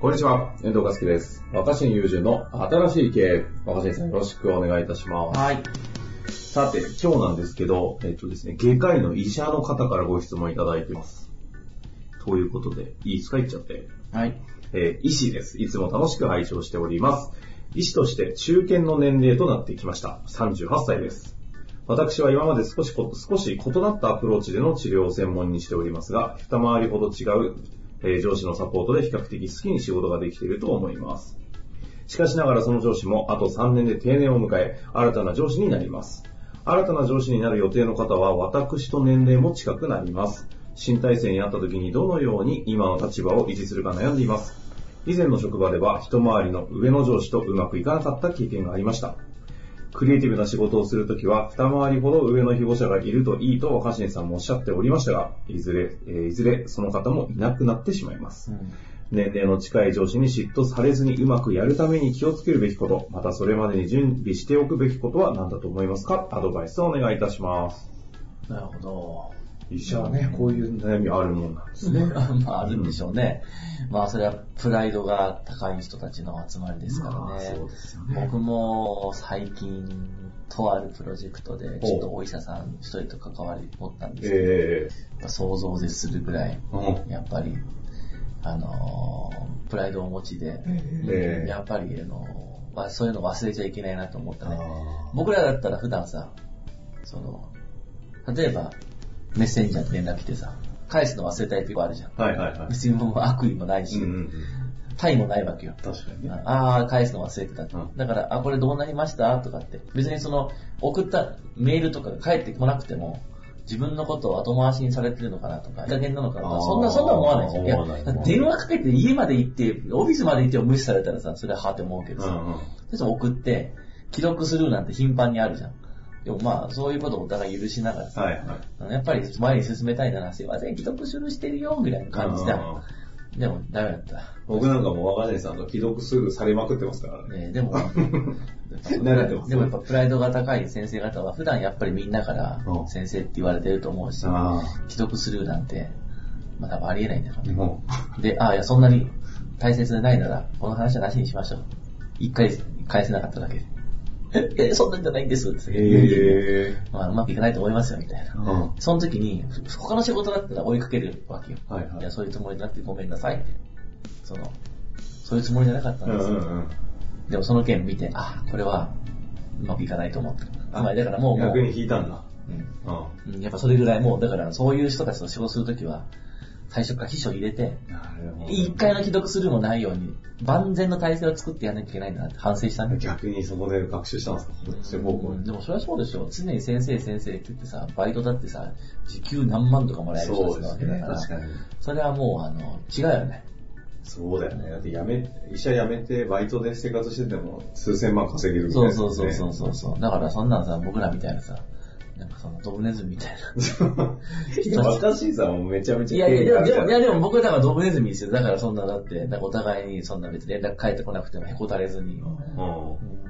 こんにちは、遠藤和樹です。若新友人の新しい経営。若新さんよろしくお願いいたします。はい。さて、今日なんですけど、えっとですね、外科医の医者の方からご質問いただいてます。ということで、いいですか？言っちゃって。はい。えー医師です。いつも楽しく拝聴しております。医師として中堅の年齢となってきました。38歳です。私は今まで少しこ少し異なったアプローチでの治療を専門にしておりますが、二回りほど違う、え上司のサポートで比較的好きに仕事ができていると思います。しかしながらその上司もあと3年で定年を迎え、新たな上司になります。新たな上司になる予定の方は私と年齢も近くなります。新体制になった時にどのように今の立場を維持するか悩んでいます。以前の職場では一回りの上の上司とうまくいかなかった経験がありました。クリエイティブな仕事をするときは、二回りほど上の庇護者がいるといいと若新さんもおっしゃっておりましたが、いずれ、えーいずれその方もいなくなってしまいます。年齢の近い上司に嫉妬されずにうまくやるために気をつけるべきこと、またそれまでに準備しておくべきことは何だと思いますか？アドバイスをお願いいたします。なるほど。医者はね、こういう悩みあるもんなんですね。まあ、あるんでしょうね。まあ、それはプライドが高い人たちの集まりですからまあね。そうですよね。僕も最近、とあるプロジェクトで、ちょっとお医者さん一人と関わり持ったんですけど、えやっぱ想像を絶するぐらい、ー、うんやっぱり、あのープライドをお持ちで、ええやっぱり、あのーまあ、そういうの忘れちゃいけないなと思ったね。あ僕らだったら普段さ、その、例えば、メッセンジャーで連絡来てさ、返すの忘れたい時あるじゃん。ーはいはいはい。別にもう悪意もないし、うんうんうんタイもないわけよ。確かにね。ああ、返すの忘れてたって。うんだから、あ、これどうなりました？とかって。別にその、送ったメールとかが返ってこなくても、自分のことを後回しにされてるのかなとか、加減なのかなとか、そんな、そんな思わないじゃん。いや電話かけて家まで行って、オフィスまで行っても無視されたらさ、それははって思うけどさ、うんうんそして送って、既読スルーなんて頻繁にあるじゃん。でもまあ、そういうことをお互い許しながらさ、はいはい。やっぱり前に進めたいなら、すいません、既読スルーしてるよ、ぐらいの感じだ。でも、ダメだった。僕なんかも若新さんと既読すぐされまくってますからね。ね、でも、てますでもやっぱプライドが高い先生方は普段やっぱりみんなからうん先生って言われてると思うし、あ既読スルーなんて、まあ多分ありえないんだろうあ。ね。もで、ああ、いや、そんなに大切でないなら、この話はなしにしましょう。一回返せなかっただけで。え、えそんなんじゃないんですって。まあ、うまくいかないと思いますよ、みたいな。うん。はその時に、他の仕事だったら追いかけるわけよ。いはいいや、そういうつもりじゃなくてごめんなさいって。その、そういうつもりじゃなかったんうんですよ。うんうん。でもその件見て、あ、これはうまくいかないと思った。つまりだからもう、逆に引いたんだ。うんううんやっぱそれぐらいもう、だからそういう人たちと仕事するときは、最初から秘書入れて。一回の既読するもないように、万全の体制を作ってやらなきゃいけないんだなって反省したん。逆にそこで学習したんですか？こっちでもそれはそうでしょ。常に先生先生って言ってさ、バイトだってさ、時給何万とかもらえる人たちなわけだから。それはもう、あの、違うよね。そうだよね。だって辞め、医者辞めてバイトで生活してても数千万稼げるみたいそうな、そうそうそうそうそう。だからそんなんさ、僕らみたいなさ、なんかそのドブネズミみたいな。いや若新さんもめちゃめちゃいやいや、でも、でも、いや経でも僕はだからドブネズミですよ。だからそんな、だって、なんかお互いにそんな別に連絡返ってこなくてもへこたれずに、験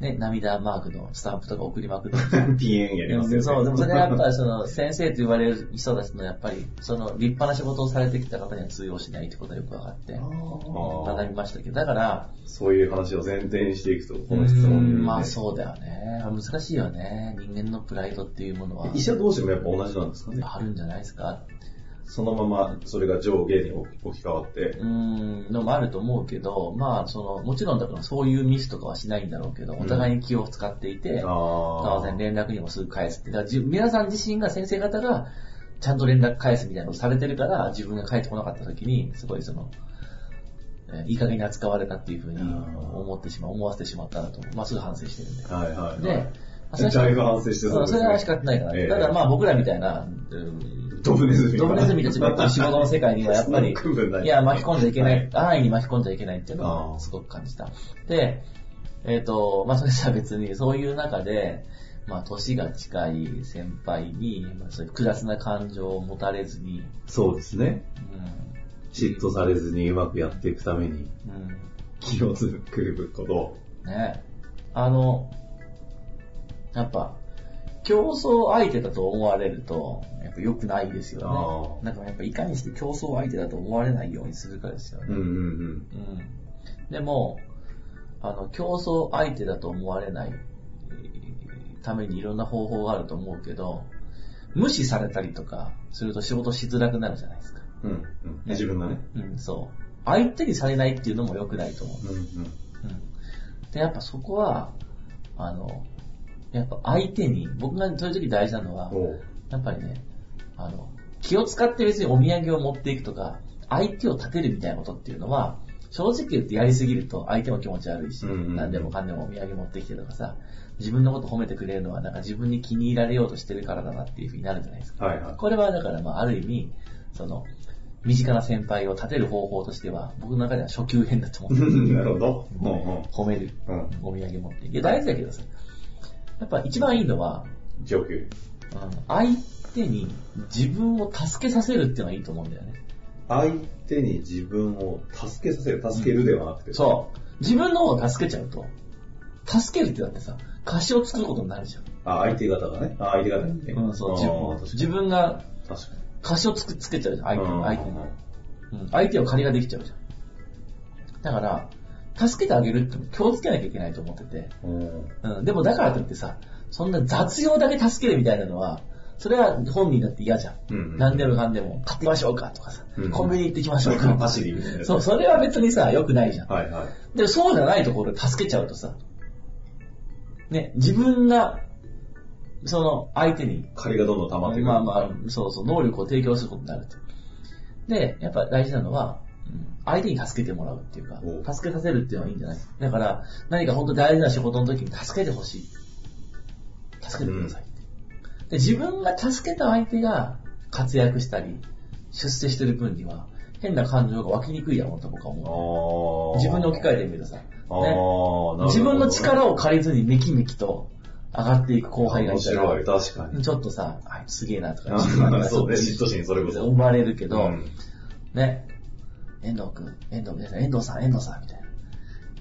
ね、涙マークのスタンプとか送りまくって。うん。ピエンやりますよね。そう、でもそれはやっぱりその先生と言われる人たちのやっぱり、その立派な仕事をされてきた方には通用しないってことがよく分かって、学びましたけど、だから、そういう話を前提にしていくと、このう質問に、んまあそうだよね。難しいよね。人間のプライドっていうものは。医者同士もやっぱ同じなんですかね。あるんじゃないですか。そのままそれが上下に置き換わってう。ーん、のもあると思うけど、まあ、その、もちろんだからそういうミスとかはしないんだろうけど、お互いに気を使っていて、当あ然連絡にもすぐ返すって。だからじ皆さん自身が先生方が、ちゃんと連絡返すみたいなのをされてるから、自分が返ってこなかった時に、すごいその、えーいい加減に扱われたっていうふうに思ってしまう、思わせてしまったなと、まあすぐ反省してるんで。あ。はいはいはい。で、だいぶ反省してそう。それは仕方ないから。ええただまあ僕らみたいな、うんドブネズミが。ドブネズミたちばっかり仕事の世界にはやっぱり、いいや、巻き込んじゃいけなはいい、安易に巻き込んじゃいけないっていうのあーはすごく感じた。で、えっ、と、まあそれじゃ別に、そういう中で、まあ年が近い先輩に、まあそういうクラスな感情を持たれずに、そうですね。嫉妬されずにうまくやっていくためにうん、うん、気をつくること。ね。あの、やっぱ、競争相手だと思われると、やっぱ良くないですよあね。だからやっぱいかにして競争相手だと思われないようにするかですよね。うんうんうん。うんでも、あの、競争相手だと思われないえーためにいろんな方法があると思うけど、無視されたりとかすると仕事しづらくなるじゃないですか。うんうん。自分がね。うん、そう。相手にされないっていうのも良くないと思う。うんうん。うん。で、やっぱそこは、あの、やっぱ相手に、僕がそういう時大事なのは、やっぱりね、あの、気を使って別にお土産を持っていくとか、相手を立てるみたいなことっていうのは、正直言ってやりすぎると相手も気持ち悪いし、うんうん何でもかんでもお土産持ってきてとかさ、自分のこと褒めてくれるのはなんか自分に気に入られようとしてるからだなっていうふうになるじゃないですか。はいはい。これはだからまあある意味、その、身近な先輩を立てる方法としては、僕の中では初級編だと思ってる。なるほど。うん褒める。お土産持っていけ。大事だけどさ、やっぱ一番いいのは、上級。うん相手に自分を助けさせるっていうのがいいと思うんだよね。相手に自分を助けさせる。助けるではなくて。そう。自分の方を助けちゃうと、助けるってだってさ、貸しを作ることになるじゃん。あ、相手方がね。あ、相手方にね。うん、そう。あ自分自分が確かに。貸しをつくつけちゃうじゃん、相手に。うん相手に。うん、相手を借りができちゃうじゃん。だから、助けてあげるって気をつけなきゃいけないと思ってて。うんうん、でもだからといってさ、そんな雑用だけ助けるみたいなのは、それは本人だって嫌じゃん。うん何でもかんでも買ってきましょうかとかさ、うんコンビニ行ってきましょうか。走りみたいな。そう、それは別にさ、良くないじゃん。はいはい。でもそうじゃないところで助けちゃうとさ、ね、自分が、その相手に、借りがどんどん溜まっていく。まあまあ、そうそう、能力を提供することになると。で、やっぱ大事なのは、うん相手に助けてもらうっていうか、助けさせるっていうのはいいん。じゃないだから、何か本当大事な仕事の時に助けてほしい。助けてくださいって。で、自分が助けた相手が活躍したり、出世してる分には、変な感情が湧きにくいやろうと僕は思う。自分に置き換えてみるとさ、あーなるほど自分の力を借りずにメキメキと上がっていく後輩がいたら、面白い、確かに。ちょっとさ、あいつすげえなとか、そうね、嫉妬心それこそ。思われるけど、うん。ね、遠藤くん、遠藤皆さん、遠藤さん、遠藤さん、みたいな。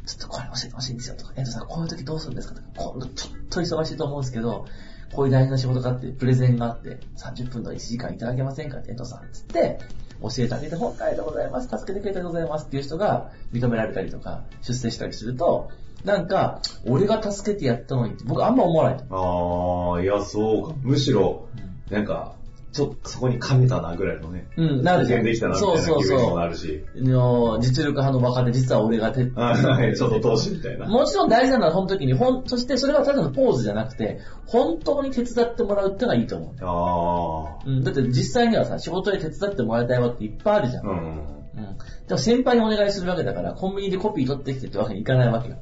ちょっとこれ教えてほしいんですよとか、遠藤さん、こういう時どうするんですかとか、今度ちょっと忙しいと思うんですけど、こういう大事な仕事があって、プレゼンがあって、30分の1時間いただけませんかって、遠藤さん、つって、教えてあげて、本当ありがとうございます、助けてくれてございますっていう人が認められたりとか、出世したりすると、なんか、俺が助けてやったのにって、僕あんま思わない。ああ、いや、そうか。むしろ、なんか、ちょっとそこに噛めたなぐらいのね。うん、なるじゃん。できたなみたそいうな気分にもそうそう。なるし。の実力派の若手、実は俺が手、はい、ちょっと投資みたいな。もちろん大事なのはその時に、ほん、そしてそれはただのポーズじゃなくて、本当に手伝ってもらうってのがいいと思う。あうん、だって実際にはさ、仕事で手伝ってもらいたいわっていっぱいあるじゃん。あ。ううん。ん。でも先輩にお願いするわけだから、コンビニでコピー取ってきてってわけにいかないわけよ。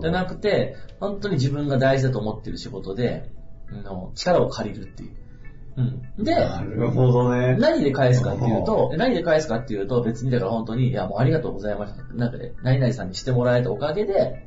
じゃなくて、本当に自分が大事だと思ってる仕事で、あの力を借りるっていう。うん。で、なるほどね。何で返すかっていうと、何で返すかっていうと、別にだから本当に、いやもうありがとうございました。なんかね、何々さんにしてもらえたおかげで、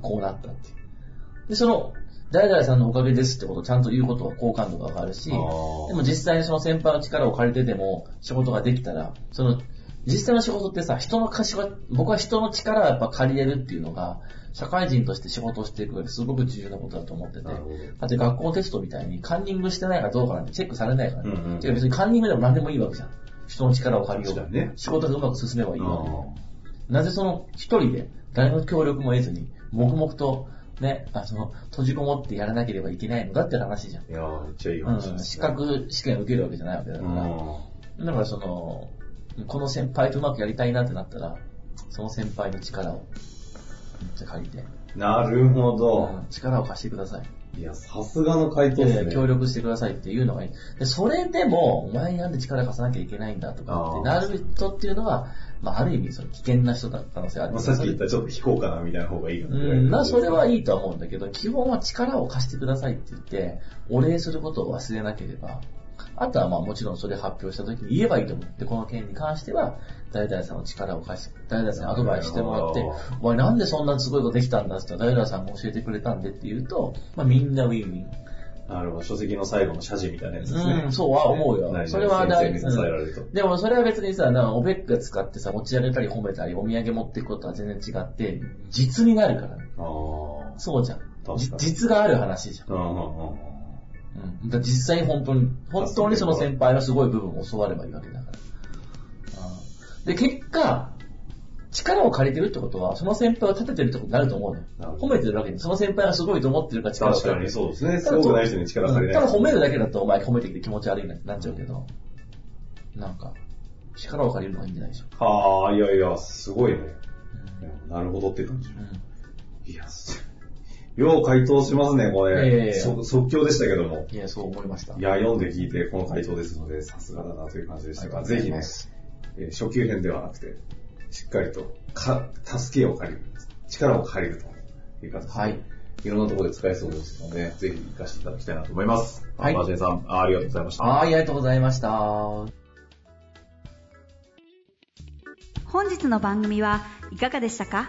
こうなったっていう。で、その、誰々さんのおかげですってことをちゃんと言うことは好感度が上がるし、でも実際にその先輩の力を借りてでも仕事ができたら、その、実際の仕事ってさ、人の貸しは、僕は人の力をやっぱ借りれるっていうのが、社会人として仕事をしていく上ですごく重要なことだと思ってて。だって学校テストみたいにカンニングしてないかどうかなんてチェックされないからね。うんうん別にカンニングでも何でもいいわけじゃん。人の力を借りようね仕事がうまく進めばいいわけ。なぜその一人で誰の協力も得ずに、黙々とね、あその閉じこもってやらなければいけないのだって話じゃん。いやーめっちゃいい話うん、資格試験を受けるわけじゃないわけだうから。ん。だからその、この先輩とうまくやりたいなってなったら、その先輩の力をめっちゃ借りて、なるほうど。ん力を貸してください。いや、さすがの回答ですね。協力してくださいっていうのがいい。で、それでも、お前になんで力貸さなきゃいけないんだとかってなる人っていうのは、まあ、ある意味、その危険な人だった可能性ある。まあ、さっき言ったちょっと引こうかなみたいな方がいいかなぐらいのうん、まあ、それはいいとは思うんだけど、基本は力を貸してくださいって言って、お礼することを忘れなければ、あとはまあもちろんそれ発表した時に言えばいいと思って、この件に関しては、誰々さんの力を貸して、誰々さんにアドバイスしてもらってお前なんでそんなすごいことできたんだって言ったら、誰々さんが教えてくれたんでって言うと、まあみんなウィンウィン。なるほど。書籍の最後の謝辞みたいなやつですね。うん、そうは思うよ。それは大事。先生に支えられると。でもそれは別にさ、なおべっか使ってさ、持ち上げたり褒めたり、お土産持っていくことは全然違って、実になるからね。ああ。そうじゃん。実がある話じゃん。うんうんうんうん、実際に本当に、本当にその先輩のすごい部分を教わればいいわけだから。うんで、結果、力を借りてるってことは、その先輩を立ててるってことになると思うのよなるほ褒めてるわけに、その先輩がすごいと思ってるから力を確か借りてる。にそうですね。すごくない人に力借りない。ただ褒めるだけだとお前褒めてきて気持ち悪いなってなっちゃうけど、なんか、力を借りるのがいいんじゃないでしょうか。はあ、いやいや、すごいね。いやなるほどって感じ。うんいや、すよう回答しますね、こいやいやいれ。即興でしたけども。いや、そう思いました。いや、読んで聞いてこの回答ですので、さすがだなという感じでしたが、ぜひね、えー初級編ではなくて、しっかりと、か、助けを借りる。力を借りるという形で、はい。いろんなところで使えそうですので、ぜひ活かしていただきたいなと思います。はいマージェンさん、あありがとうございました。はい、ありがとうございました。本日の番組はいかがでしたか？